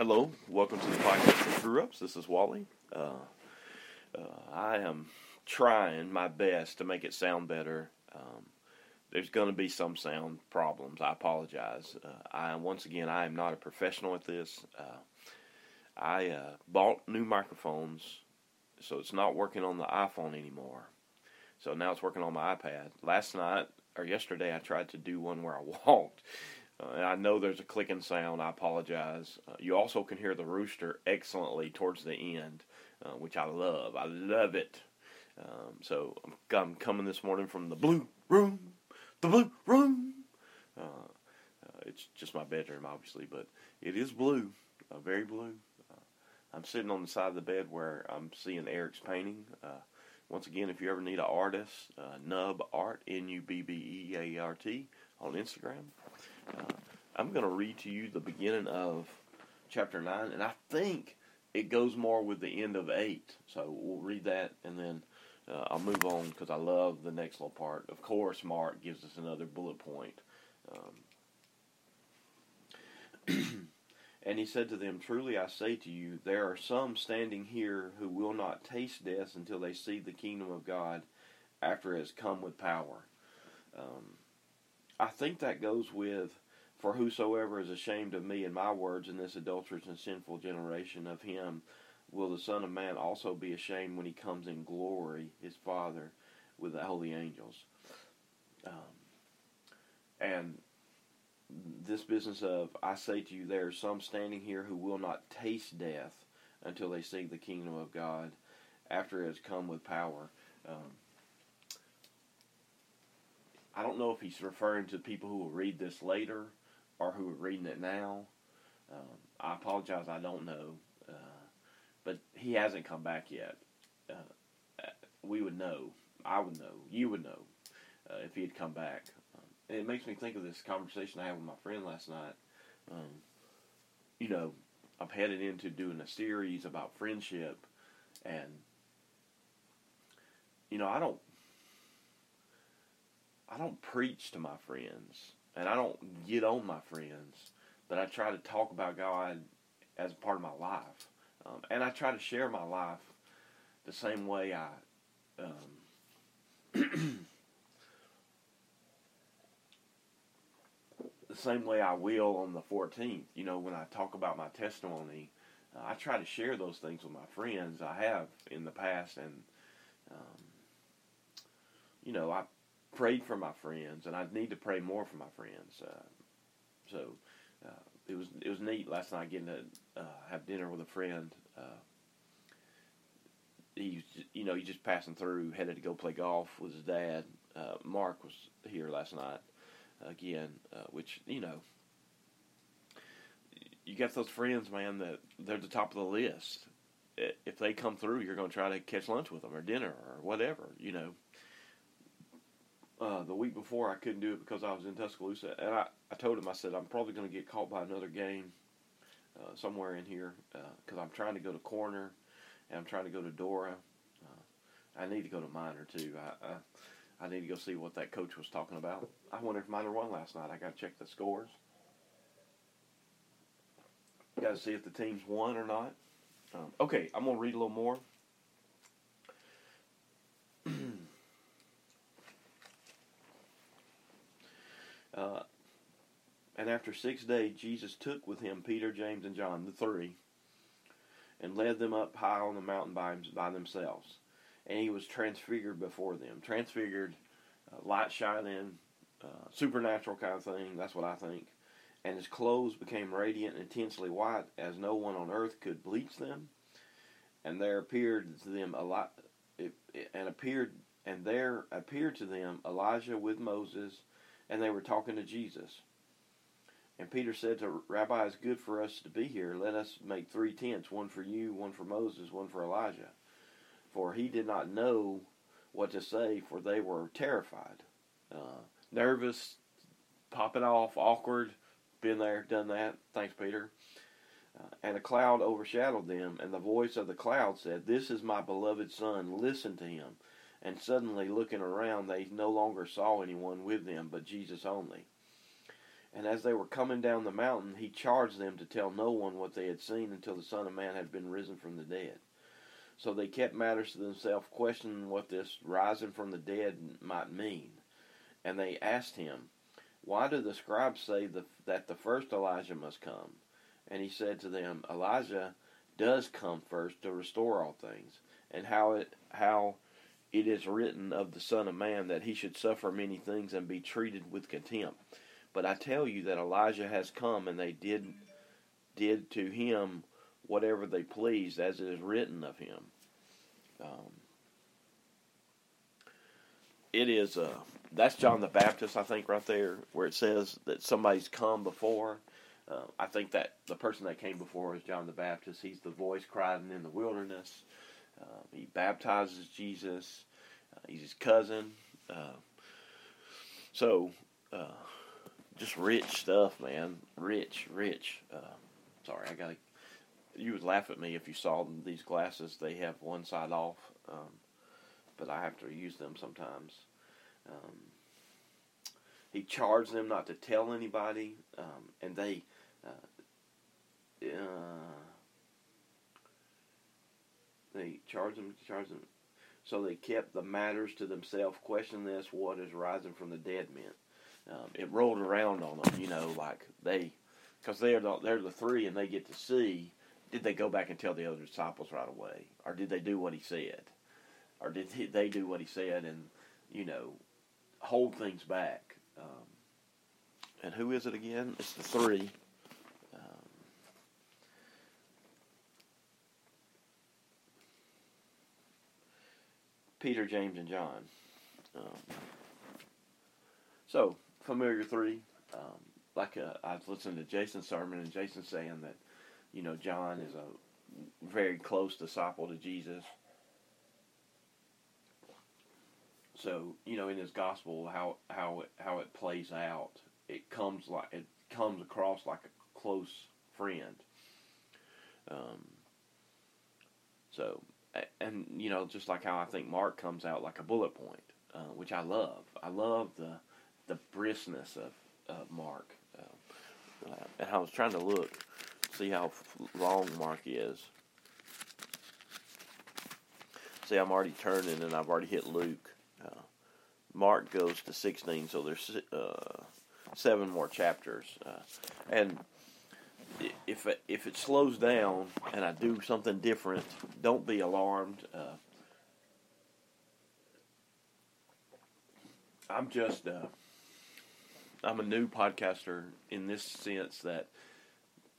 Hello, welcome to the podcast of Screw Ups. This is Wally. Uh, uh, I am trying my best to make it sound better. Um, there's going to be some sound problems. I apologize. Uh, I once again, I am not a professional at this. Uh, I uh, bought new microphones, so it's not working on the iPhone anymore. So now it's working on my iPad. Last night or yesterday, I tried to do one where I walked uh, and I know there's a clicking sound. I apologize. Uh, you also can hear the rooster excellently towards the end, uh, which I love. I love it. Um, so I'm, I'm, coming this morning from the blue room, the blue room. Uh, uh, it's just my bedroom, obviously, but it is blue, uh, very blue. I'm sitting on the side of the bed where I'm seeing Eric's painting. once again, if you ever need an artist, Nub Art, N U B B E A R T, on Instagram. Uh, I'm going to read to you the beginning of chapter 9, and I think it goes more with the end of 8. So we'll read that, and then uh, I'll move on because I love the next little part. Of course, Mark gives us another bullet point. Um, and he said to them, Truly I say to you, there are some standing here who will not taste death until they see the kingdom of God after it has come with power. Um, I think that goes with, For whosoever is ashamed of me and my words in this adulterous and sinful generation, of him will the Son of Man also be ashamed when he comes in glory, his Father, with the holy angels. Um, and this business of, I say to you, there are some standing here who will not taste death until they see the kingdom of God after it has come with power. Um, I don't know if he's referring to people who will read this later or who are reading it now. Um, I apologize, I don't know. Uh, but he hasn't come back yet. Uh, we would know. I would know. You would know uh, if he had come back. Um, and it makes me think of this conversation I had with my friend last night. Um, you know, I'm headed into doing a series about friendship, and you know, I don't I don't preach to my friends and I don't get on my friends, but I try to talk about God as part of my life. Um, and I try to share my life the same way I. Um, the same way I will on the 14th. You know, when I talk about my testimony, uh, I try to share those things with my friends. I have in the past, and um, you know, I prayed for my friends, and I need to pray more for my friends. Uh, so uh, it was it was neat last night getting to uh, have dinner with a friend. Uh, he's you know he's just passing through, headed to go play golf with his dad. Uh, Mark was here last night again, uh, which you know you got those friends, man, that they're the top of the list. If they come through, you're going to try to catch lunch with them or dinner or whatever, you know. Uh, the week before I couldn't do it because I was in Tuscaloosa, and I, I told him I said I'm probably going to get caught by another game uh, somewhere in here because uh, I'm trying to go to Corner and I'm trying to go to Dora. Uh, I need to go to Minor too. I, I, I need to go see what that coach was talking about. I wonder if Minor won last night. I got to check the scores. Got to see if the teams won or not. Um, okay, I'm gonna read a little more. Uh, and after six days, Jesus took with him Peter, James, and John, the three, and led them up high on the mountain by, by themselves. And he was transfigured before them. Transfigured, uh, light shining, uh, supernatural kind of thing. That's what I think. And his clothes became radiant and intensely white, as no one on earth could bleach them. And there appeared to them a lot, and appeared, and there appeared to them Elijah with Moses and they were talking to Jesus. And Peter said to Rabbi, it's good for us to be here. Let us make three tents, one for you, one for Moses, one for Elijah. For he did not know what to say, for they were terrified. Uh, nervous, popping off, awkward. Been there, done that. Thanks, Peter. Uh, and a cloud overshadowed them, and the voice of the cloud said, This is my beloved Son, listen to him and suddenly looking around, they no longer saw anyone with them but Jesus only. And as they were coming down the mountain, he charged them to tell no one what they had seen until the Son of Man had been risen from the dead. So they kept matters to themselves, questioning what this rising from the dead might mean. And they asked him, Why do the scribes say the, that the first Elijah must come? And he said to them, Elijah does come first to restore all things, and how it how it is written of the Son of Man that he should suffer many things and be treated with contempt. But I tell you that Elijah has come, and they did did to him whatever they pleased, as it is written of him. Um, it is uh, that's John the Baptist, I think, right there, where it says that somebody's come before. Uh, I think that the person that came before is John the Baptist. He's the voice crying in the wilderness. Uh, he baptizes Jesus. Uh, he's his cousin. Uh, so uh, just rich stuff, man. Rich, rich. Uh, sorry, I gotta. You would laugh at me if you saw these glasses. They have one side off, um, but I have to use them sometimes. Um, he charged them not to tell anybody, um, and they. Uh, uh, they charged them, charged them. So they kept the matters to themselves, questioning this, what is rising from the dead meant um, it rolled around on them, you know, like they, because they're the, they're the three and they get to see. Did they go back and tell the other disciples right away, or did they do what he said, or did he, they do what he said and you know hold things back? Um, and who is it again? It's the three. Um, Peter, James, and John. Um, so familiar three. Um, like uh, I was listening to Jason's sermon, and Jason saying that you know John is a very close disciple to Jesus. So you know in his gospel how how it, how it plays out, it comes like it comes across like a close friend. Um, so and you know just like how I think Mark comes out like a bullet point, uh, which I love. I love the the briskness of, of Mark. Uh, uh, and I was trying to look, see how long Mark is. See, I'm already turning and I've already hit Luke. Uh, Mark goes to 16, so there's uh, seven more chapters. Uh, and if it, if it slows down and I do something different, don't be alarmed. Uh, I'm just I'm a new podcaster in this sense that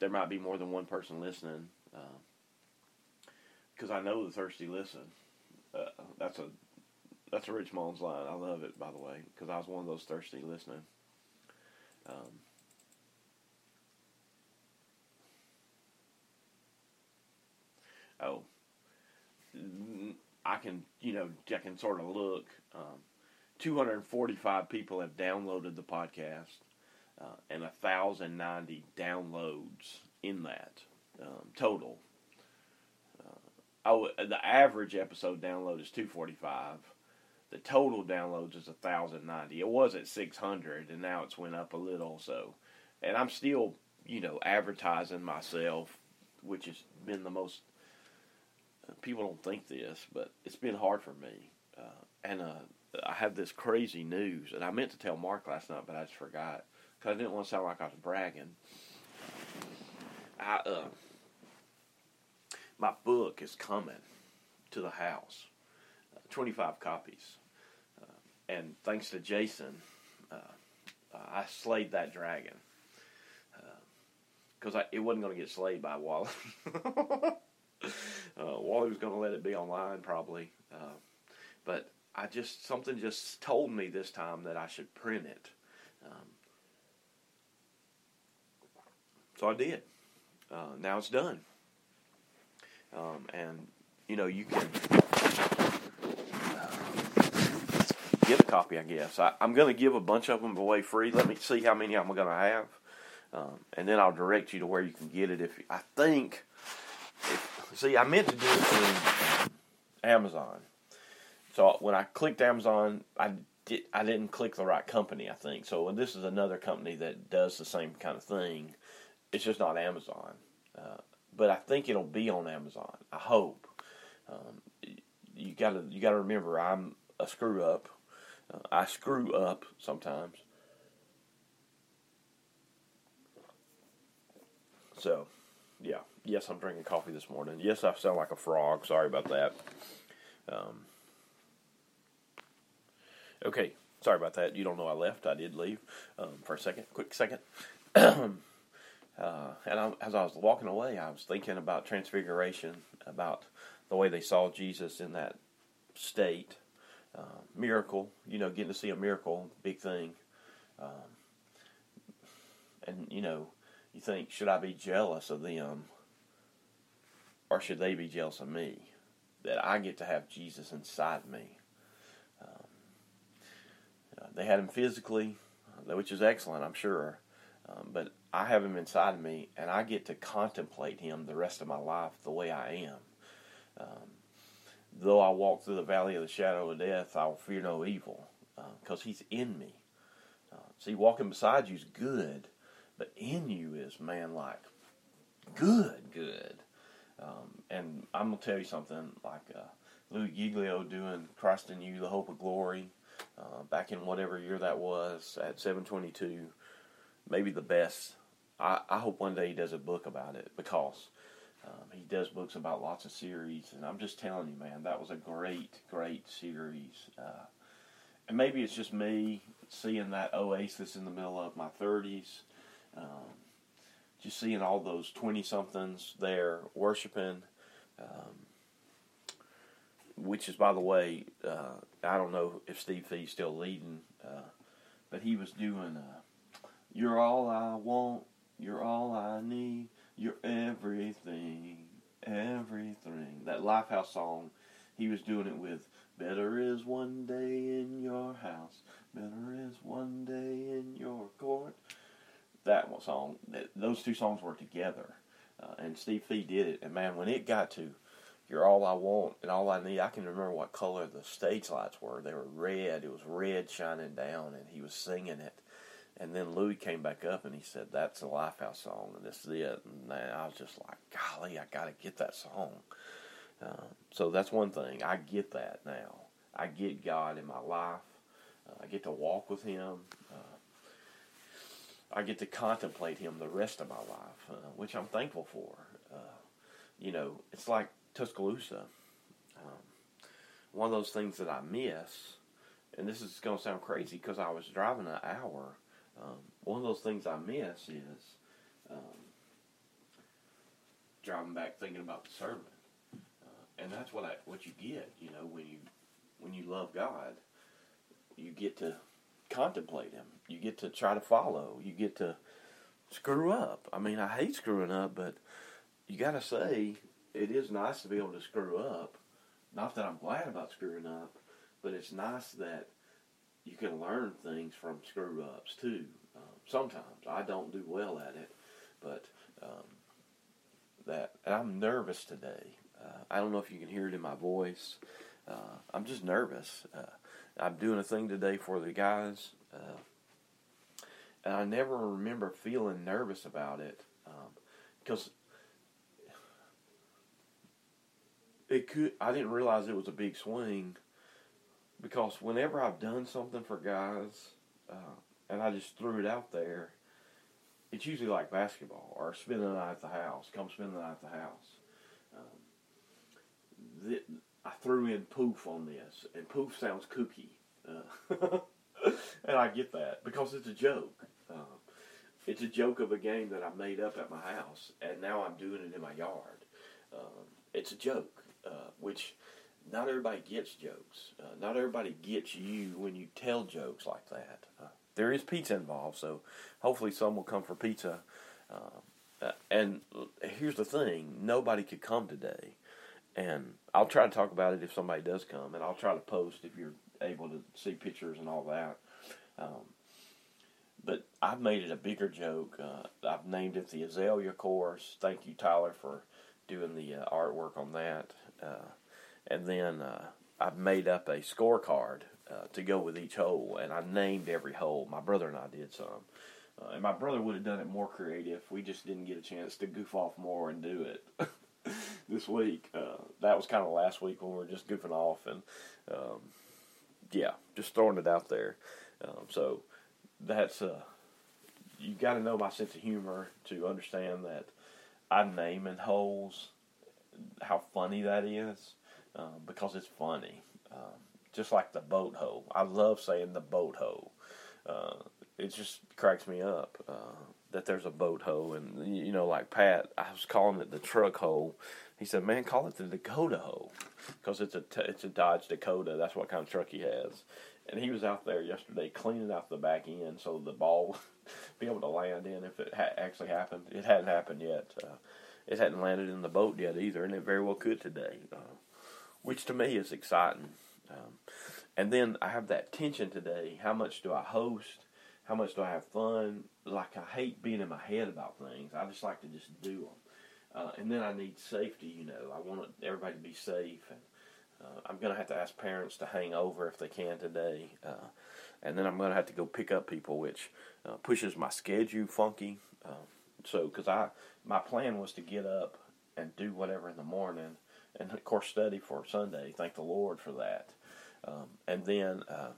there might be more than one person listening. Because uh, I know the thirsty listen. Uh, that's a that's a Rich Mullins line. I love it, by the way, because I was one of those thirsty listening. Um, oh, I can you know I can sort of look. Um, 245 people have downloaded the podcast uh, and 1,090 downloads in that um, total. Uh, oh, the average episode download is 245. The total downloads is 1,090. It was at 600, and now it's went up a little. So, and I'm still, you know, advertising myself, which has been the most. Uh, people don't think this, but it's been hard for me. Uh, and uh, I have this crazy news, and I meant to tell Mark last night, but I just forgot because I didn't want to sound like I was bragging. I uh, my book is coming to the house, uh, twenty five copies, uh, and thanks to Jason, uh, I slayed that dragon because uh, it wasn't going to get slayed by Wally. Uh, Wally was going to let it be online probably, but I just something just told me this time that I should print it. Um, so I did. Uh, now it's done. Um, and you know you can uh, get a copy. I guess I, am going to give a bunch of them away free. Let me see how many I'm going to have, um, and then I'll direct you to where you can get it. If I think, if, see, I meant to do it through Amazon so when I clicked Amazon, I did, I didn't click the right company. I think so. This is another company that does the same kind of thing. It's just not Amazon, uh, but I think it'll be on Amazon. I hope. Um, you gotta you gotta remember I'm a screw up. Uh, I screw up sometimes. So, yeah. Yes, I'm drinking coffee this morning. Yes, I sound like a frog. Sorry about that. Um, okay, sorry about that. You don't know I left. I did leave um, for a second, quick second. uh, and I, as I was walking away, I was thinking about Transfiguration, about the way they saw Jesus in that state. Uh, miracle, you know, getting to see a miracle, big thing. Um, and, you know, you think, should I be jealous of them? Or should they be jealous of me? That I get to have Jesus inside me. They had him physically, uh, which is excellent, I'm sure. Um, but I have him inside of me, and I get to contemplate him the rest of my life the way I am. Um, though I walk through the valley of the shadow of death, I will fear no evil, because uh, he's in me. Uh, see, walking beside you is good, but in you is man like good, good. Um, and I'm gonna tell you something like uh, Lou Giglio doing "Christ in You, the Hope of Glory" uh, back in whatever year that was at 722, maybe the best. I, I hope one day he does a book about it because um, he does books about lots of series, and I'm just telling you, man, that was a great, great series. Uh, and maybe it's just me seeing that oasis in the middle of my 30s um, just seeing all those 20 somethings there worshiping, um, which is, by the way, uh, I don't know if Steve Fee's still leading, uh, but he was doing uh, You're All I Want, You're All I Need, You're Everything, Everything. That Lifehouse song, he was doing it with Better is one day in your house, better is one day in your court that one song. Those two songs were together, uh, and Steve Fee did it. And man, when it got to "You're All I Want and All I Need," I can remember what color the stage lights were. They were red. It was red shining down, and he was singing it. And then Louis came back up and he said, "That's a Lifehouse song, and this is it." And I was just like, "Golly, I got to get that song." Uh, so that's one thing. I get that now. I get God in my life. Uh, I get to walk with Him. Uh, I get to contemplate him the rest of my life, uh, which I'm thankful for. Uh, you know, it's like Tuscaloosa. Um, one of those things that I miss, and this is going to sound crazy because I was driving an hour. Um, one of those things I miss is um, driving back thinking about the sermon, uh, and that's what I what you get. You know, when you when you love God, you get to contemplate him. You get to try to follow. You get to screw up. I mean, I hate screwing up, but you got to say it is nice to be able to screw up. Not that I'm glad about screwing up, but it's nice that you can learn things from screw ups too. Um, sometimes I don't do well at it, but um, that I'm nervous today. Uh, I don't know if you can hear it in my voice. Uh, I'm just nervous. Uh, I'm doing a thing today for the guys, uh, and I never remember feeling nervous about it because um, it could. I didn't realize it was a big swing because whenever I've done something for guys, uh, and I just threw it out there, it's usually like basketball or spend the night at the house. Come spend the night at the house. Um, I threw in poof on this, and poof sounds kooky, uh, and I get that because it's a joke. Um, it's a joke of a game that I made up at my house, and now I'm doing it in my yard. Um, it's a joke, uh, which not everybody gets jokes. Uh, not everybody gets you when you tell jokes like that. Uh, there is pizza involved, so hopefully some will come for pizza. Uh, uh, and here's the thing: nobody could come today and I'll try to talk about it if somebody does come, and I'll try to post if you're able to see pictures and all that. Um, but I've made it a bigger joke. Uh, I've named it the Azalea Course. Thank you, Tyler, for doing the uh, artwork on that. Uh, and then uh, I've made up a scorecard uh, to go with each hole, and I named every hole. My brother and I did some. Uh, and my brother would have done it more creative. We just didn't get a chance to goof off more and do it this week. Uh, that was kind of last week when we were just goofing off and, um, yeah, just throwing it out there. Um, so that's uh, you got to know my sense of humor to understand that I'm naming holes, how funny that is, um, because it's funny. Um, just like the boat hole. I love saying the boat hole. Uh, it just cracks me up uh, that there's a boat hole, and you know, like Pat, I was calling it the truck hole. He said, "Man, call it the Dakota hole, because it's a it's a Dodge Dakota. That's what kind of truck he has." And he was out there yesterday cleaning out the back end so the ball be able to land in if it ha- actually happened. It hadn't happened yet. Uh, it hadn't landed in the boat yet either, and it very well could today, uh, which to me is exciting. Um, and then I have that tension today. How much do I host? How much do I have fun? Like I hate being in my head about things. I just like to just do them. Uh, and then I need safety. You know, I want everybody to be safe, and uh, I'm going to have to ask parents to hang over if they can today. Uh, and then I'm going to have to go pick up people, which uh, pushes my schedule funky. Um, so, because I my plan was to get up and do whatever in the morning, and of course study for Sunday. Thank the Lord for that. Um, and then uh,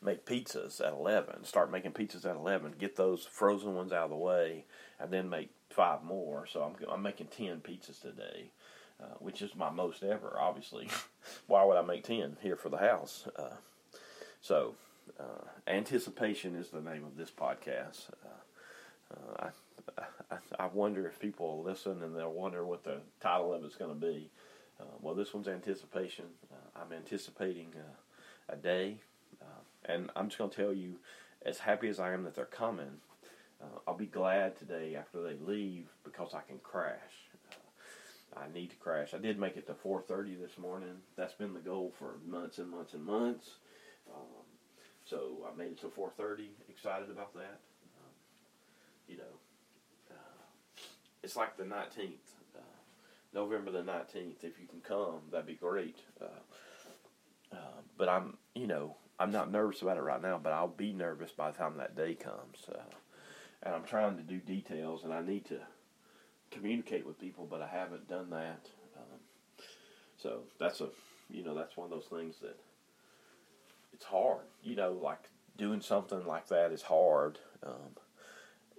make pizzas at 11. Start making pizzas at 11. Get those frozen ones out of the way, and then make five more. So I'm, I'm making 10 pizzas today, uh, which is my most ever, obviously. Why would I make 10 here for the house? Uh, so, uh, anticipation is the name of this podcast. Uh, uh, I, I, wonder if people will listen and they'll wonder what the title of it's going to be. Uh, well, this one's anticipation. I'm anticipating a day and I'm just going to tell you, as happy as I am that they're coming, uh, I'll be glad today after they leave because I can crash. Uh, I need to crash. I did make it to 4:30 this morning. That's been the goal for months and months and months. Um, so I made it to 4:30. Excited about that. You know, uh, it's like the 19th, uh, November the 19th. If you can come, that'd be great. Uh, uh, but I'm, you know, I'm not nervous about it right now, but I'll be nervous by the time that day comes. Uh, and I'm trying to do details, and I need to communicate with people, but I haven't done that. Um, so that's a, you know, that's one of those things that it's hard. You know, like doing something like that is hard, um,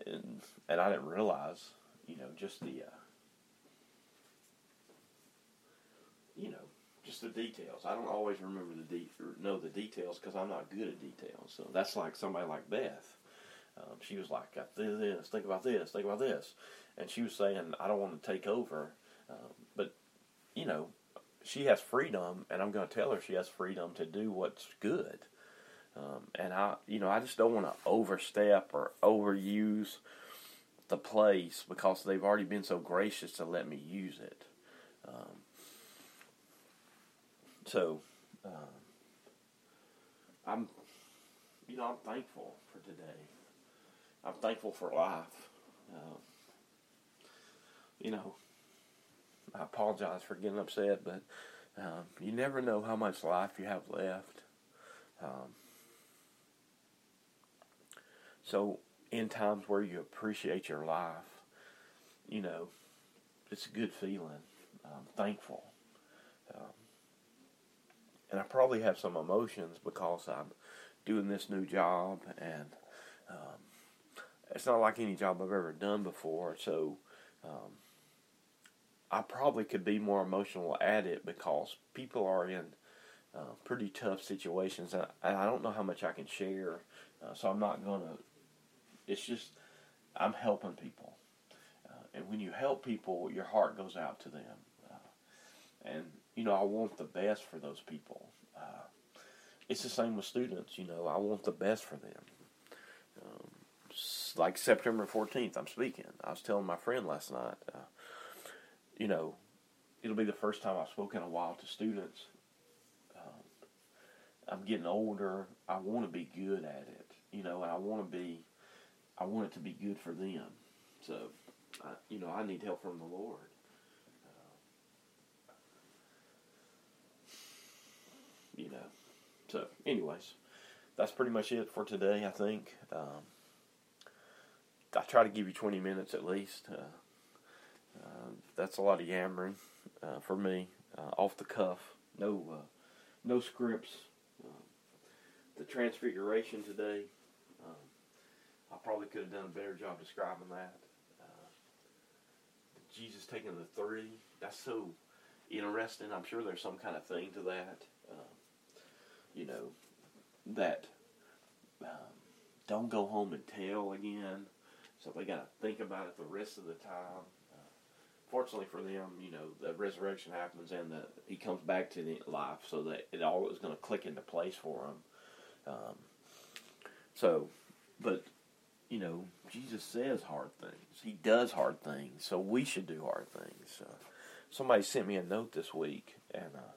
and and I didn't realize, you know, just the, uh, you know, just the details. I don't always remember the de- know the details because I'm not good at details. So that's like somebody like Beth. Um, she was like, "This, think about this, think about this," and she was saying, "I don't want to take over," um, but you know, she has freedom, and I'm going to tell her she has freedom to do what's good. Um, and I, you know, I just don't want to overstep or overuse the place because they've already been so gracious to let me use it. Um, so, uh, I'm, you know, I'm thankful for today. I'm thankful for life. Uh, you know, I apologize for getting upset, but um, you never know how much life you have left. Um, so, in times where you appreciate your life, you know, it's a good feeling. I'm thankful. Um, and I probably have some emotions because I'm doing this new job, and um, it's not like any job I've ever done before. So um, I probably could be more emotional at it because people are in uh, pretty tough situations, and I don't know how much I can share. Uh, so I'm not gonna. It's just I'm helping people, uh, and when you help people, your heart goes out to them, uh, and you know, I want the best for those people. Uh, it's the same with students. You know, I want the best for them. Um, like September 14th, I'm speaking. I was telling my friend last night, uh, you know, it'll be the first time I've spoken a while to students. Um, I'm getting older. I want to be good at it, you know, and I want to be, I want it to be good for them. So, I, you know, I need help from the Lord. you know. so, anyways, that's pretty much it for today. I think. Um, I try to give you 20 minutes at least. Uh, uh, that's a lot of yammering uh, for me, uh, off the cuff. No, uh, no scripts. The transfiguration today. Probably could have done a better job describing that. Uh, Jesus taking the three. That's so interesting. I'm sure there's some kind of thing to that. Um, you know, that um, don't go home and tell again. So they got to think about it the rest of the time. Uh, fortunately for them, you know, the resurrection happens and the, he comes back to the life, so that it all is going to click into place for them. Um, so, but you know, Jesus says hard things. He does hard things, so we should do hard things. Uh, somebody sent me a note this week, and uh,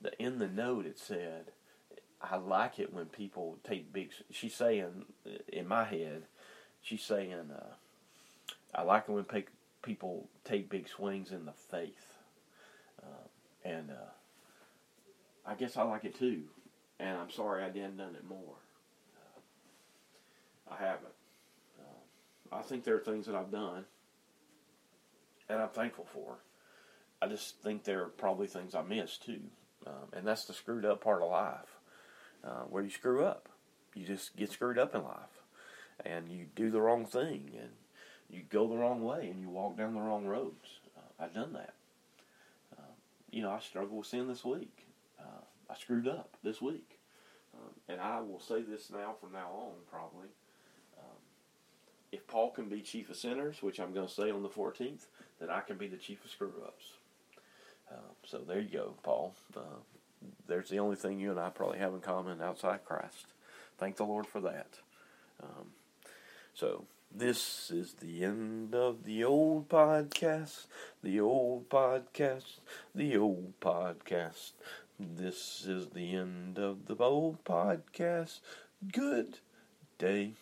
the, in the note it said, "I like it when people take big." She's saying in my head, she's saying, uh, "I like it when pe- people take big swings in the faith," uh, and uh, I guess I like it too. And I'm sorry I didn't done it more. Uh, I haven't. I think there are things that I've done, and I'm thankful for. I just think there are probably things I missed too, um, and that's the screwed up part of life, uh, where you screw up. You just get screwed up in life, and you do the wrong thing, and you go the wrong way, and you walk down the wrong roads. Uh, I've done that. Um, you know, I struggle with sin this week. Uh, I screwed up this week, um, and I will say this now from now on, probably. If Paul can be chief of sinners, which I'm going to say on the 14th, then I can be the chief of screw ups. Uh, so there you go, Paul. Uh, there's the only thing you and I probably have in common outside Christ. Thank the Lord for that. Um, so this is the end of the old podcast, the old podcast, the old podcast. This is the end of the old podcast. Good day.